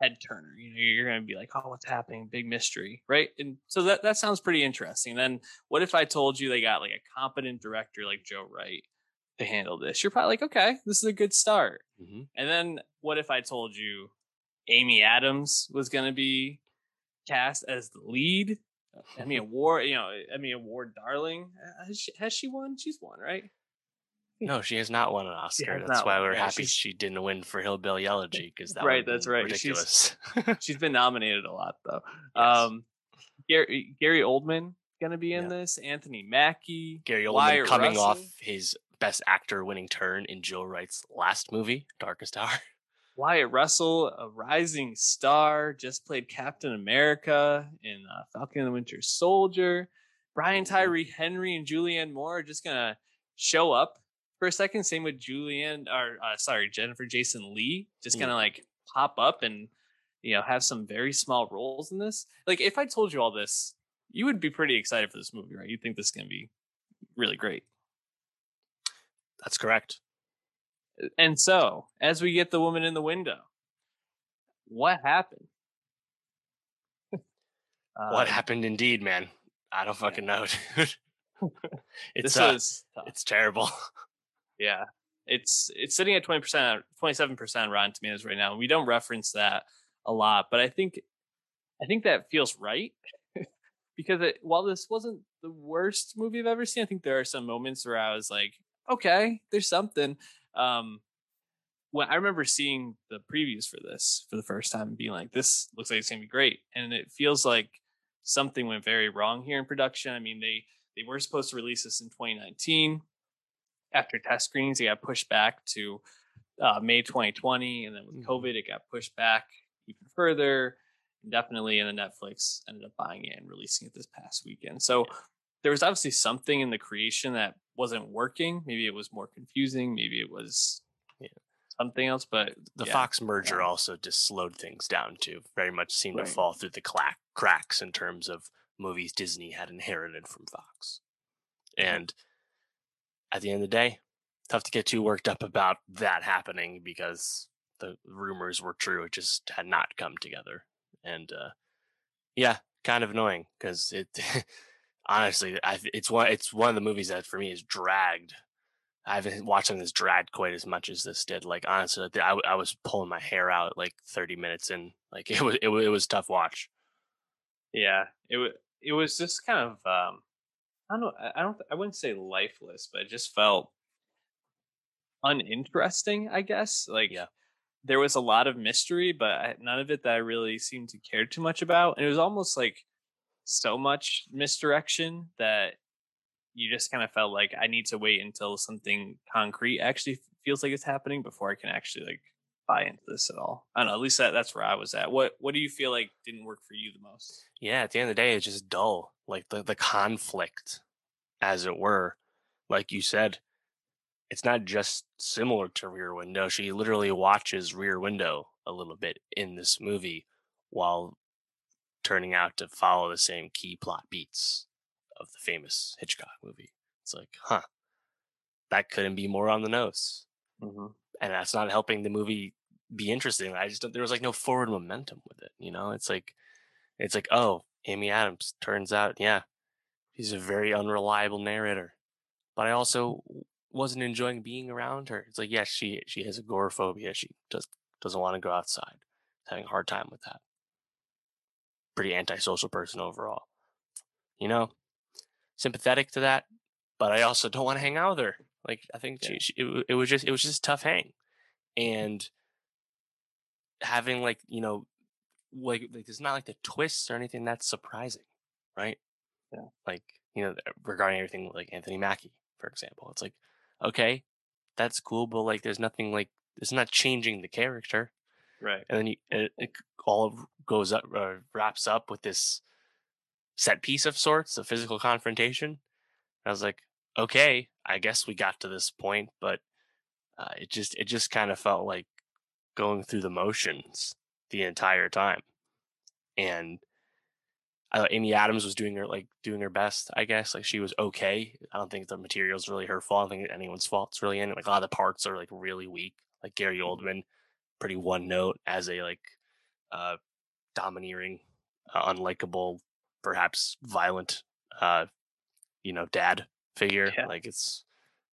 head turner. You know, you're going to be like, "Oh, what's happening? Big mystery, right?" And so that that sounds pretty interesting. Then, what if I told you they got like a competent director like Joe Wright, to handle this. You're probably like, okay, this is a good start. hmm And then what if I told you Amy Adams was going to be cast as the lead? <laughs> Emmy Award, you know, Emmy Award darling. Has she, has she won? She's won, right? <laughs> No, she has not won an Oscar. That's why we we're Yeah, happy she's- she didn't win for Hillbilly Elegy because that Right, that's right. She's- Ridiculous. <laughs> She's been nominated a lot though. Yes. Um, Gary, Gary Oldman going to be in Yeah. this. Anthony Mackie, Gary Oldman Wyatt coming Russell. off his Best Actor winning turn in Joe Wright's last movie, Darkest Hour. <laughs> Wyatt Russell, a rising star, just played Captain America in uh, Falcon and the Winter Soldier. Brian Mhm. Tyree Henry and Julianne Moore are just gonna show up for a second. Same with Julianne, or uh, sorry, Jennifer Jason Leigh, just kind of yeah. like pop up and you know have some very small roles in this. Like if I told you all this, you would be pretty excited for this movie, right? You'd think this is gonna be really great. That's correct. And so, as we get the woman in the window, what happened? <laughs> what Um, happened indeed, man? I don't fucking know, <laughs> dude. <laughs> it's This uh, tough. it's terrible. Yeah. It's it's sitting at twenty percent, twenty seven percent on Rotten Tomatoes right now. We don't reference that a lot, but I think I think that feels right <laughs> because it, while this wasn't the worst movie I've ever seen, I think there are some moments where I was like, okay, there's something. Um, when I remember seeing the previews for this for the first time and being like, this looks like it's gonna be great, and it feels like something went very wrong here in production. I mean, they they were supposed to release this in 2019. After test screenings, they got pushed back to uh, May 2020, and then with Mhm. COVID, it got pushed back even further. Definitely, and then Netflix ended up buying it and releasing it this past weekend. So there was obviously something in the creation that wasn't working. Maybe it was more confusing. Maybe it was Yeah. something else. But The yeah, Fox merger also just slowed things down too. Very much seemed Right. to fall through the clack- cracks in terms of movies Disney had inherited from Fox. And at the end of the day, tough to get too worked up about that happening because the rumors were true. It just had not come together. And uh, yeah, kind of annoying because it <laughs> honestly, I, it's one it's one of the movies that for me is dragged. I haven't watched them as dragged quite as much as this did. Like honestly, I, I was pulling my hair out like 30 minutes in. Like <laughs> it was it, it was tough watch. Yeah, it was. It was just kind of. um I don't know. I- don't. I wouldn't say lifeless, but it just felt uninteresting. I guess. Like, Yeah. there was a lot of mystery, but I, none of it that I really seemed to care too much about, and it was almost like so much misdirection that you just kind of felt like I need to wait until something concrete actually feels like it's happening before I can actually like buy into this at all. I don't know. At least that, that's where I was at. What What do you feel like didn't work for you the most? Yeah, at the end of the day, it's just dull. Like the the conflict, as it were, like you said, it's not just similar to Rear Window. She literally watches Rear Window a little bit in this movie, while turning out to follow the same key plot beats of the famous Hitchcock movie. It's like, huh, that couldn't be more on the nose, Mm-hmm. and that's not helping the movie be interesting. I just don't, there was like no forward momentum with it. You know, it's like it's like, oh, Amy Adams turns out, yeah, she's a very unreliable narrator. But I also wasn't enjoying being around her. It's like, yes, she she has agoraphobia. She just doesn't want to go outside. Having a hard time with that. Pretty antisocial person overall. You know, sympathetic to that, but I also don't want to hang out with her. Like I think she, Yeah. she it, it was just it was just a tough hang, mm-hmm. and having like you know like like it's not like the twists or anything that's surprising, right? Yeah. Like you know regarding everything like Anthony Mackie, for example, it's like okay, that's cool, but like there's nothing like it's not changing the character, Right. and then you, it, it all goes up uh, wraps up with this set piece of sorts, a physical confrontation. I was like, okay, I guess we got to this point, but uh, it just it just kind of felt like going through the motions the entire time. And I thought Amy Adams was doing her like doing her best, I guess. Like she was okay. I don't think the material's really her fault. I don't think anyone's fault. It's really in it. Like a lot of the parts are like really weak. Like Gary Oldman, pretty one note as a like uh domineering, uh, unlikable, perhaps violent uh you know, dad figure. Yeah. Like it's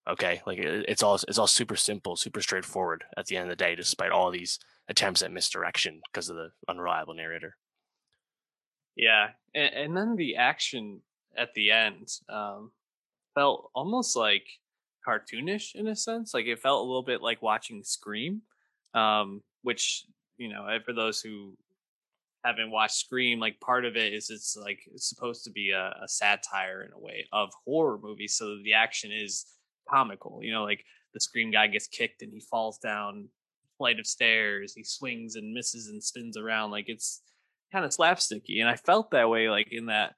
Okay, like it, it's all it's all super simple, super straightforward at the end of the day, despite all these attempts at misdirection because of the unreliable narrator. Yeah, and, and then the action at the end um, felt almost like cartoonish in a sense. Like it felt a little bit like watching Scream, um, which you know, for those who haven't watched Scream, like part of it is it's like it's supposed to be a, a satire in a way of horror movies, so the action is comical. You know, like the Scream guy gets kicked and he falls down flight of stairs. He swings and misses and spins around like it's kind of slapsticky. And I felt that way like in that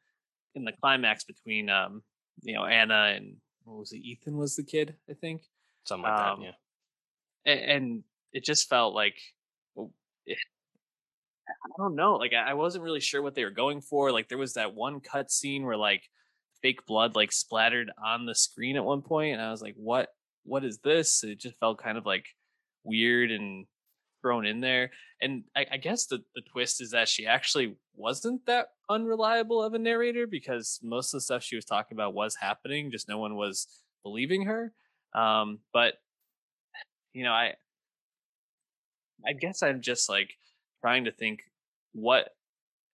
in the climax between um you know Anna and what was it Ethan was the kid I think something like um, that yeah and, and, it just felt like it, I don't know like I wasn't really sure what they were going for like there was that one cut scene where like fake blood like splattered on the screen at one point and I was like what what is this it just felt kind of like weird and thrown in there. And I, I, guess the, the twist is that she actually wasn't that unreliable of a narrator because most of the stuff she was talking about was happening, just no one was believing her. Um, but you know, I I guess I'm just like trying to think what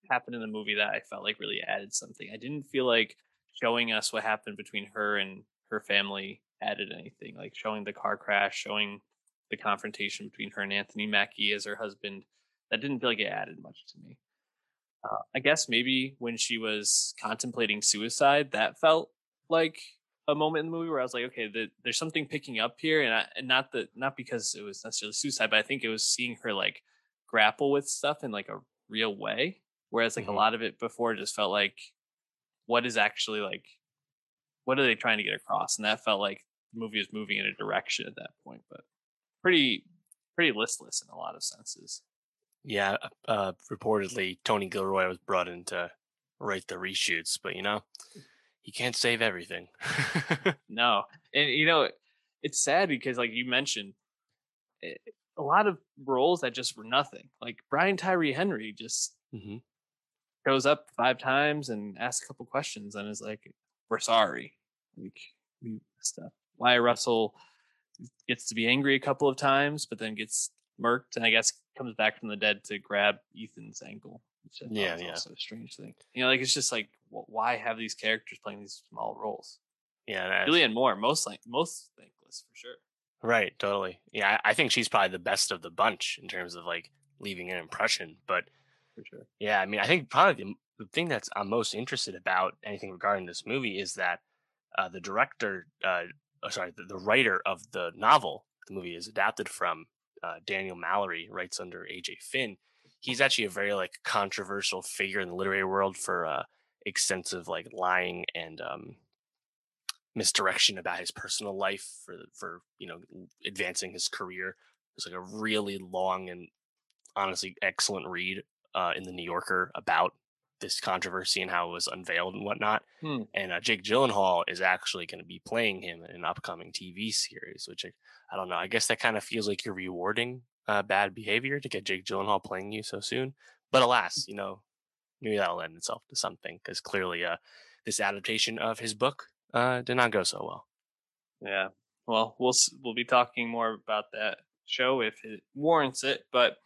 happened in the movie that I felt like really added something. I didn't feel like showing us what happened between her and her family added anything. Like showing the car crash, showing the confrontation between her and Anthony Mackie as her husband, that didn't feel like it added much to me. Uh, I guess maybe when she was contemplating suicide, that felt like a moment in the movie where I was like, okay, the, there's something picking up here, and, I, and not that not because it was necessarily suicide, but I think it was seeing her like grapple with stuff in like a real way. Whereas like mm-hmm. a lot of it before just felt like, what is actually like, what are they trying to get across? And that felt like the movie was moving in a direction at that point. But pretty pretty listless in a lot of senses. Yeah, uh, uh, reportedly Tony Gilroy was brought in to write the reshoots, but you know, he can't save everything. <laughs> no, and you know, it's sad because like you mentioned, it, eh, a lot of roles that just were nothing. Like Brian Tyree Henry just mm-hmm. Goes up five times and asks a couple questions and is like, "We're sorry, like we up." Wyatt Russell gets to be angry a couple of times, but then gets murked, and I guess comes back from the dead to grab Ethan's ankle. Which yeah, yeah. Also a strange thing. You know, like it's just like, why have these characters playing these small roles? Yeah, Julianne Moore, most like most thankless for sure. Right, totally. Yeah, I think she's probably the best of the bunch in terms of like leaving an impression. But for sure, yeah, I mean, I think probably the, thing that's I'm most interested about anything regarding this movie is that uh, the director uh, oh, sorry, the, the, writer of the novel the movie is adapted from, uh, Daniel Mallory, writes under AJ Finn. He's actually a very like controversial figure in the literary world for uh, extensive like lying and um, misdirection about his personal life for for you know advancing his career. It's like a really long and honestly excellent read uh, in the New Yorker about this controversy and how it was unveiled and whatnot. Hmm. And uh, Jake Gyllenhaal is actually going to be playing him in an upcoming TV series, which I, I don't know. I guess that kind of feels like you're rewarding uh, bad behavior to get Jake Gyllenhaal playing you so soon. But alas, you know, maybe that'll lend itself to something because clearly uh, this adaptation of his book uh, did not go so well. Yeah. Well, we'll we'll be talking more about that show if it warrants it, but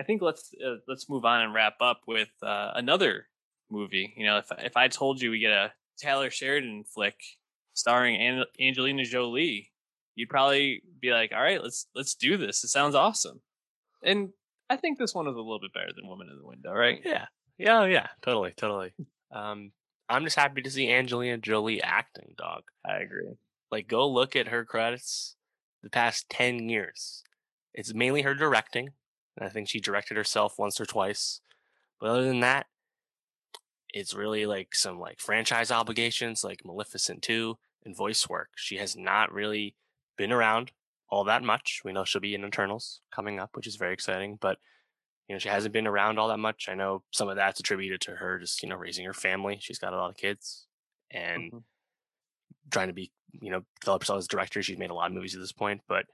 I think let's uh, let's move on and wrap up with uh, another movie. You know, if if I told you we get a Taylor Sheridan flick starring An- Angelina Jolie, you'd probably be like, "All right, let's let's do this. It sounds awesome." And I think this one is a little bit better than Woman in the Window, right? Yeah, yeah, yeah, totally, totally. Um, I'm just happy to see Angelina Jolie acting, dog. I agree. Like, go look at her credits the past ten years. It's mainly her directing. I think she directed herself once or twice. But other than that, it's really like some like franchise obligations like Maleficent 2 and voice work. She has not really been around all that much. We know she'll be in Eternals coming up, which is very exciting, but you know, she hasn't been around all that much. I know some of that's attributed to her just, you know, raising her family. She's got a lot of kids and mm-hmm. trying to be, you know, develop herself as a director. She's made a lot of movies at this point, but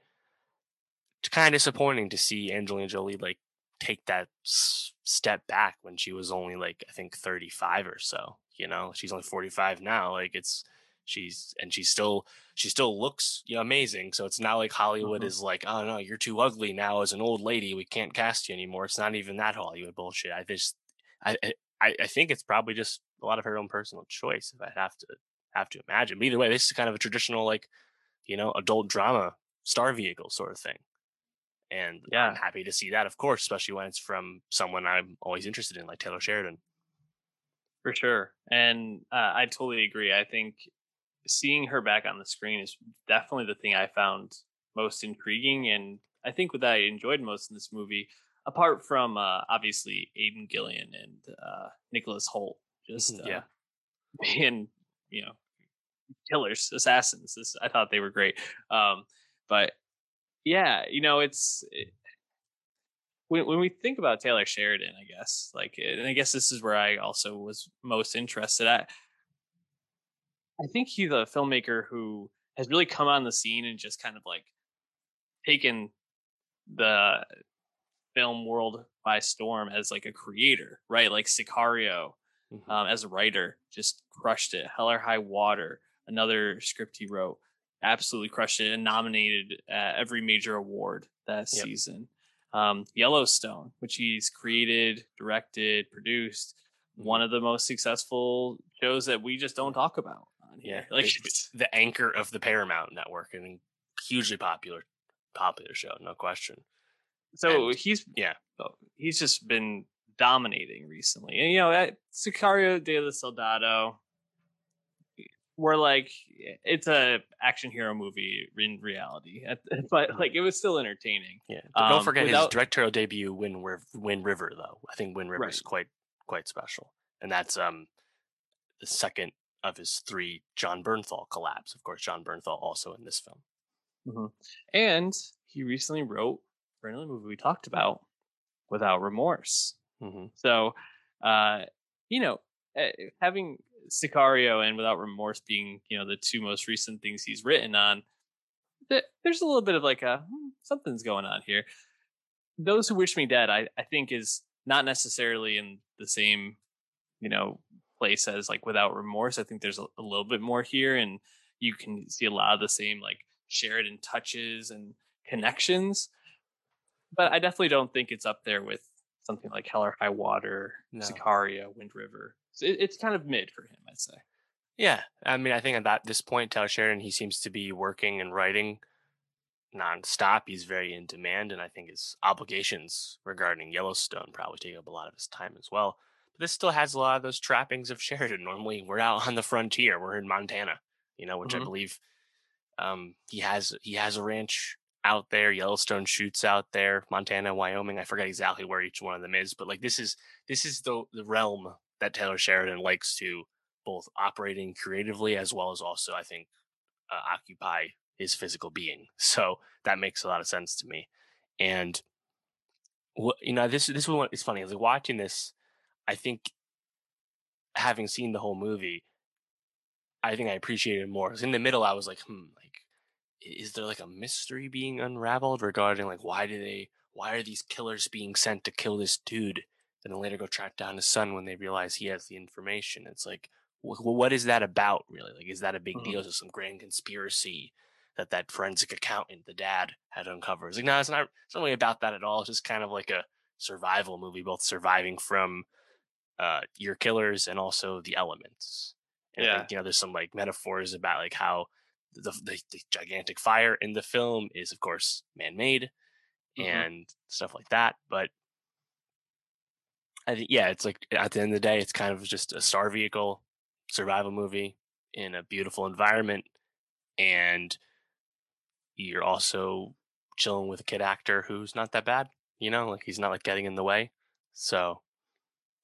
kind of disappointing to see Angelina Jolie like take that s- step back when she was only like I think 35 or so. You know, she's only 45 now. Like it's She's and she still she still looks you know, amazing. So it's not like Hollywood Mhm. is like, oh no, you're too ugly now as an old lady. We can't cast you anymore. It's not even that Hollywood bullshit. I just I I, I think it's probably just a lot of her own personal choice. If I have to have to imagine. But either way, this is kind of a traditional like you know adult drama star vehicle sort of thing. And Yeah. I'm happy to see that, of course, especially when it's from someone I'm always interested in, like Taylor Sheridan. For sure. And uh, I totally agree. I think seeing her back on the screen is definitely the thing I found most intriguing. And I think what I enjoyed most in this movie, apart from uh, obviously Aidan Gillen and uh, Nicholas Hoult, just uh, Yeah. <laughs> being, you know, killers, assassins. This, I thought they were great. Um, but yeah, you know, it's. It, when, when we think about Taylor Sheridan, I guess, like, and I guess this is where I also was most interested. I, I think he's a filmmaker who has really come on the scene and just kind of like taken the film world by storm as like a creator, right? Like Sicario, Mhm. um, as a writer, just crushed it. Hell or High Water, another script he wrote, absolutely crushed it and nominated uh, every major award that Yep. season. Um, Yellowstone, which he's created, directed, produced, one of the most successful shows that we just don't talk about on yeah, here. <laughs> Like, the, it's- the anchor of the Paramount Network and hugely popular, popular show, no question. so and- he's yeah. oh, he's just been dominating recently. And you know, at Sicario de la Soldado, we're like it's a action hero movie in reality, <laughs> but like it was still entertaining. Yeah, don't Um, forget without- his directorial debut, Wind, Riv- Wind River, though. I think Wind River is quite quite special, and that's um the second of his three Jon Bernthal collabs. Of course, Jon Bernthal also in this film. And he recently wrote for another movie we talked about, Without Remorse. hmm So, uh, you know, eh, having Sicario and Without Remorse being, you know, the two most recent things he's written on, th- there's a little bit of like a hmm, something's going on here. Those Who Wish Me Dead, I, I think, is not necessarily in the same, you know, place as like Without Remorse. I think there's a, a little bit more here, and you can see a lot of the same like Sheridan touches and connections. But I definitely don't think it's up there with something like Hell or High Water, No. Sicario, Wind River. So it, it's kind of mid for him, I'd say. Yeah, I mean, I think at that this point, Taylor Sheridan, he seems to be working and writing nonstop. He's very in demand, and I think his obligations regarding Yellowstone probably take up a lot of his time as well. But this still has a lot of those trappings of <laughs> Sheridan. Normally, we're out on the frontier. We're in Montana, you know, which I Mhm. believe um, he has. He has a ranch out there. Yellowstone shoots out there. Montana, Wyoming. I forget exactly where each one of them is, but like this is this is the the realm that Taylor Sheridan likes to both operating creatively as well as also I think uh, occupy his physical being. <laughs> So that makes a lot of sense to me. And you know, this this is what it's funny. Like watching this, I think having seen the whole movie, I think I appreciated more. 'Cause in the middle, I was like, hmm, is there like a mystery being unraveled regarding like why do they why are these killers being sent to kill this dude and then later go track down his son when they realize he has the information? It's like wh- wh- what is that about really? Like is that a big Mhm. deal is it some grand conspiracy that that forensic accountant the dad had uncovered? It's like no it's not it's not really about that at all. It's just kind of like a survival movie both surviving from uh your killers and also the elements. And Yeah. think, you know there's some like metaphors about like how the, the, the gigantic fire in the film is of course man-made Mhm. and stuff like that but I think yeah it's like at the end of the day it's kind of just a star vehicle survival movie in a beautiful environment and you're also chilling with a kid actor who's not that bad you know like he's not like getting in the way so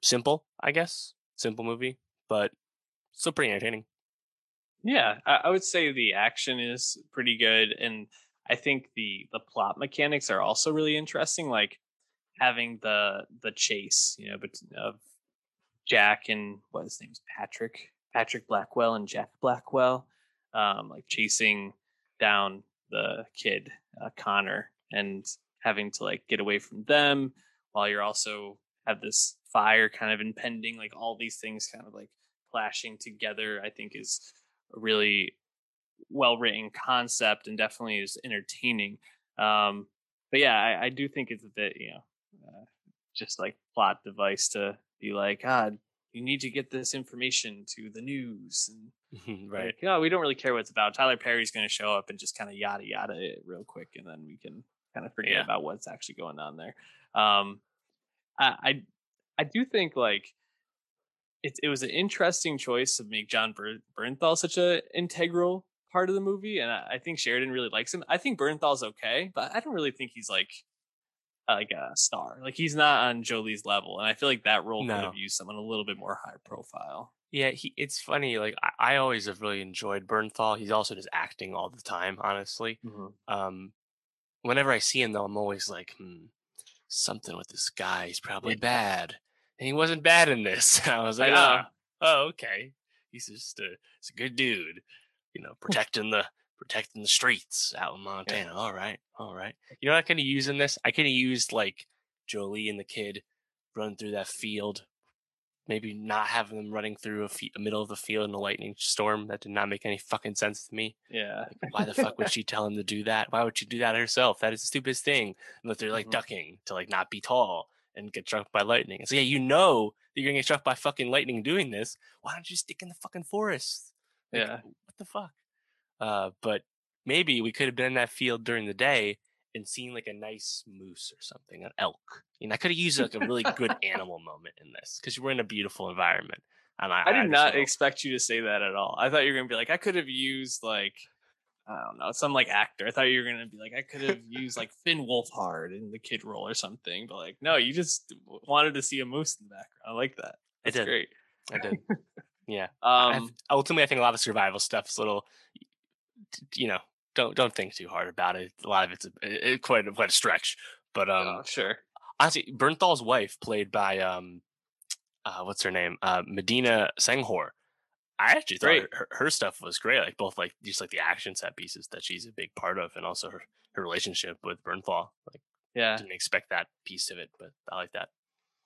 simple i guess simple movie but still pretty entertaining Yeah, I, I would say the action is pretty good, and I think the the plot mechanics are also really interesting. Like having the the chase, you know, but of Jack and what his name is Patrick Patrick Blackwell and Jack Blackwell, um, like chasing down the kid uh, Connor and having to like get away from them while you're also have this fire kind of impending, like all these things kind of like clashing together. I think is a really well written concept and definitely is entertaining. Um, but yeah, I, I, do think it's a bit, you know, uh, just like plot device to be like, God, you need to get this information to the news. And <laughs> right. Like, we don't really care what it's about. Tyler Perry's going to show up and just kind of yada yada it real quick, and then we can kind of forget yeah. about what's actually going on there. Um, I, I, I do think like it, it was an interesting choice to make Jon Ber- Bernthal such a integral part of the movie, and I, I, think Sheridan really likes him. I think Bernthal's okay, but I don't really think he's like like a star. Like he's not on Jolie's level, and I feel like that role no. could have used someone a little bit more high profile. Yeah, he. It's funny. Like I, I always have really enjoyed Bernthal. He's also just acting all the time. Honestly, mm-hmm. um, whenever I see him though, I'm always like, hmm, something with this guy. He's probably yeah. bad, and he wasn't bad in this. <laughs> I was like, oh, oh, okay. He's just a, he's a good dude, you know, <laughs> protecting the protecting the streets out in Montana. Yeah. All right, all right. You know what I could have used in this? I could have used like Jolie and the kid run through that field. Maybe not having them running through a, middle of the field in a lightning storm. That did not make any fucking sense to me. Yeah. Like, why the fuck would she tell him to do that? Why would she do that herself? That is the stupidest thing. But they're like mm-hmm. ducking to like not be tall and get struck by lightning. And so yeah, you know that you're gonna get struck by fucking lightning doing this. Why don't you stick in the fucking forest? Like, yeah. What the fuck? Uh, but maybe we could have been in that field during the day and seen like a nice moose or something, an elk. You know, I could have used like a really good <laughs> animal moment in this because we're in a beautiful environment. And I, I did I not expect you to say that at all. I thought you were gonna be like, I could have used like I don't know, some like actor. I thought you were gonna be like, I could have used like Finn Wolfhard in the kid role or something, but like, no, you just wanted to see a moose in the background. I like that. That's I did. great. I did. <laughs> Yeah. Um. Ultimately, I think a lot of survival stuff is a little, you know, don't don't think too hard about it. A lot of it's a, it, quite quite a stretch, but um, oh, sure. Honestly, Bernthal's wife, played by um, uh, what's her name, uh, Medina Senghor. I actually thought her, her, stuff was great. Like both like just like the action set pieces that she's a big part of, and also her her relationship with Bernthal. Like, yeah, didn't expect that piece of it, but I like that.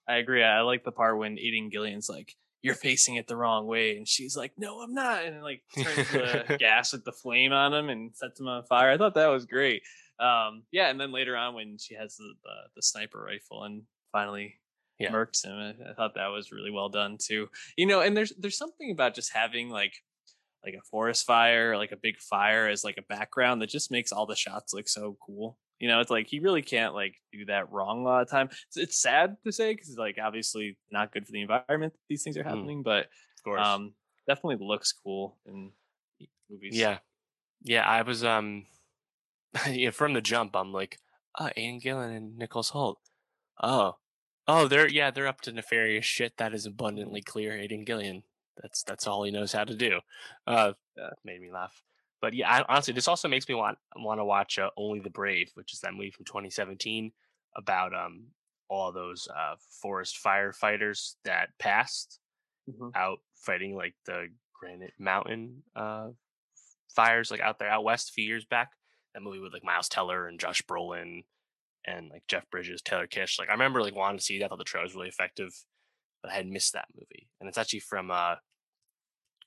I agree. I like the part when Aidan Gillen's like, you're facing it the wrong way. And she's like, no, I'm not. And like turns the <laughs> gas with the flame on him and sets him on fire. I thought that was great. Um, yeah. And then later on when she has the, the, the sniper rifle and finally yeah. murks him, I, I thought that was really well done too. You know, and there's, there's something about just having like, like a forest fire, like a big fire as like a background that just makes all the shots look so cool. You know, it's like he really can't like do that wrong a lot of time. It's, it's sad to say because it's like obviously not good for the environment that these things are mm. happening, mm, but of course, um, definitely looks cool in movies. Yeah, yeah. I was um, <laughs> yeah, from the jump, I'm like, oh, Aidan Gillen and Nicholas Hoult. Oh, oh, they're yeah, they're up to nefarious shit. That is abundantly clear. Aidan Gillen. That's that's all he knows how to do. Uh, yeah. made me laugh but yeah, I, honestly, this also makes me want want to watch uh, Only the Brave, which is that movie from 2017 about um all those uh forest firefighters that passed mm-hmm. out fighting like the Granite Mountain uh fires like out there out west a few years back. That movie with like Miles Teller and Josh Brolin and like Jeff Bridges, Taylor Kitsch. Like I remember like wanting to see that. I thought the trailer was really effective, but I had missed that movie. And it's actually from uh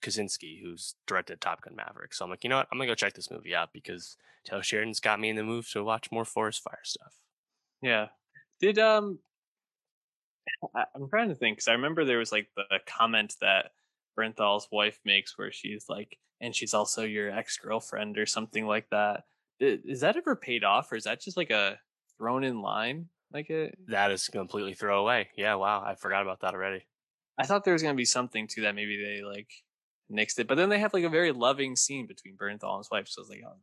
Kosinski, who's directed Top Gun Maverick. So I'm like, you know what? I'm gonna go check this movie out because Taylor Sheridan's got me in the mood to watch more forest fire stuff. Yeah. Did um <laughs> I'm trying to think because I remember there was like the comment that Bernthal's wife makes where she's like, and she's also your ex girlfriend or something like that. Is that ever paid off or is that just like a thrown in line? Like it? That is completely throwaway. Yeah, wow. I forgot about that already. I thought there was gonna be something to that. Maybe they like nixed it. But then they have like a very loving scene between Bernthal and his wife. So I was like, oh,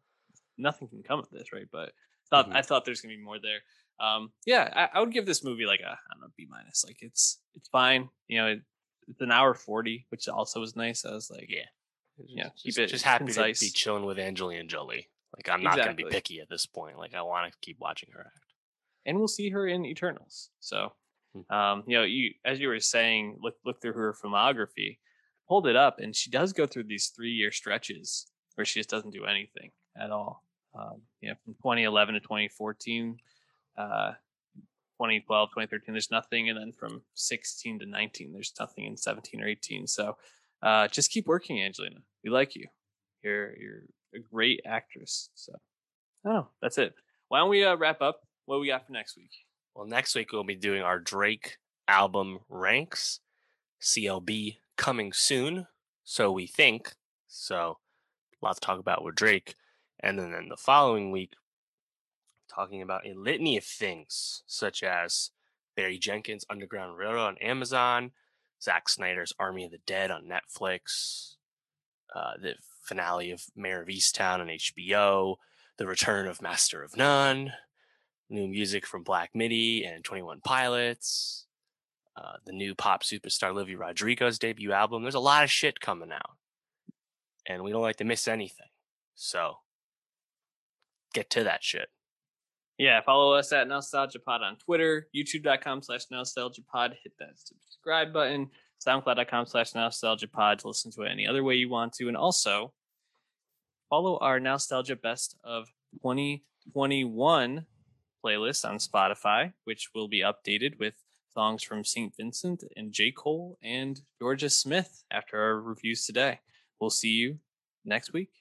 nothing can come of this, right? But thought mm-hmm. I thought there's gonna be more there. Um, yeah, I, I, would give this movie like a I don't know B minus. Like it's it's fine. You know, it, it's an hour forty, which also was nice. I was like, yeah, yeah, keep just, it just happy concise. to be chilling with Angelina Jolie. Like I'm not exactly. gonna be picky at this point. Like I want to keep watching her act. And we'll see her in Eternals. So, hmm. um, you know, you as you were saying, look look through her filmography pulled it up, and she does go through these three year stretches where she just doesn't do anything at all. Um, you know, from 2011 to 2014, uh, 2012, 2013, there's nothing, and then from 16 to 19, there's nothing in 17 or 18. So uh, just keep working, Angelina. We like you. You're you're a great actress. So, oh, that's it. Why don't we uh, wrap up? What we got for next week? Well, next week we'll be doing our Drake album ranks. CLB coming soon, so we think. So, a lot to talk about with Drake. And then, then the following week, talking about a litany of things, such as Barry Jenkins' Underground Railroad on Amazon, Zack Snyder's Army of the Dead on Netflix, uh, the finale of Mare of Easttown on HBO, the return of Master of None, new music from Black Midi and 21 Pilots, uh, the new pop superstar Olivia Rodrigo's debut album. There's a lot of shit coming out, and we don't like to miss anything. So get to that shit. Yeah, follow us at NostalgiaPod on Twitter, youtube.com slash NostalgiaPod. Hit that subscribe button, soundcloud.com slash NostalgiaPod to listen to it any other way you want to. And also follow our Nostalgia Best of 2021 playlist on Spotify, which will be updated with songs from St. Vincent and J. Cole and Jorja Smith after our reviews today. We'll see you next week.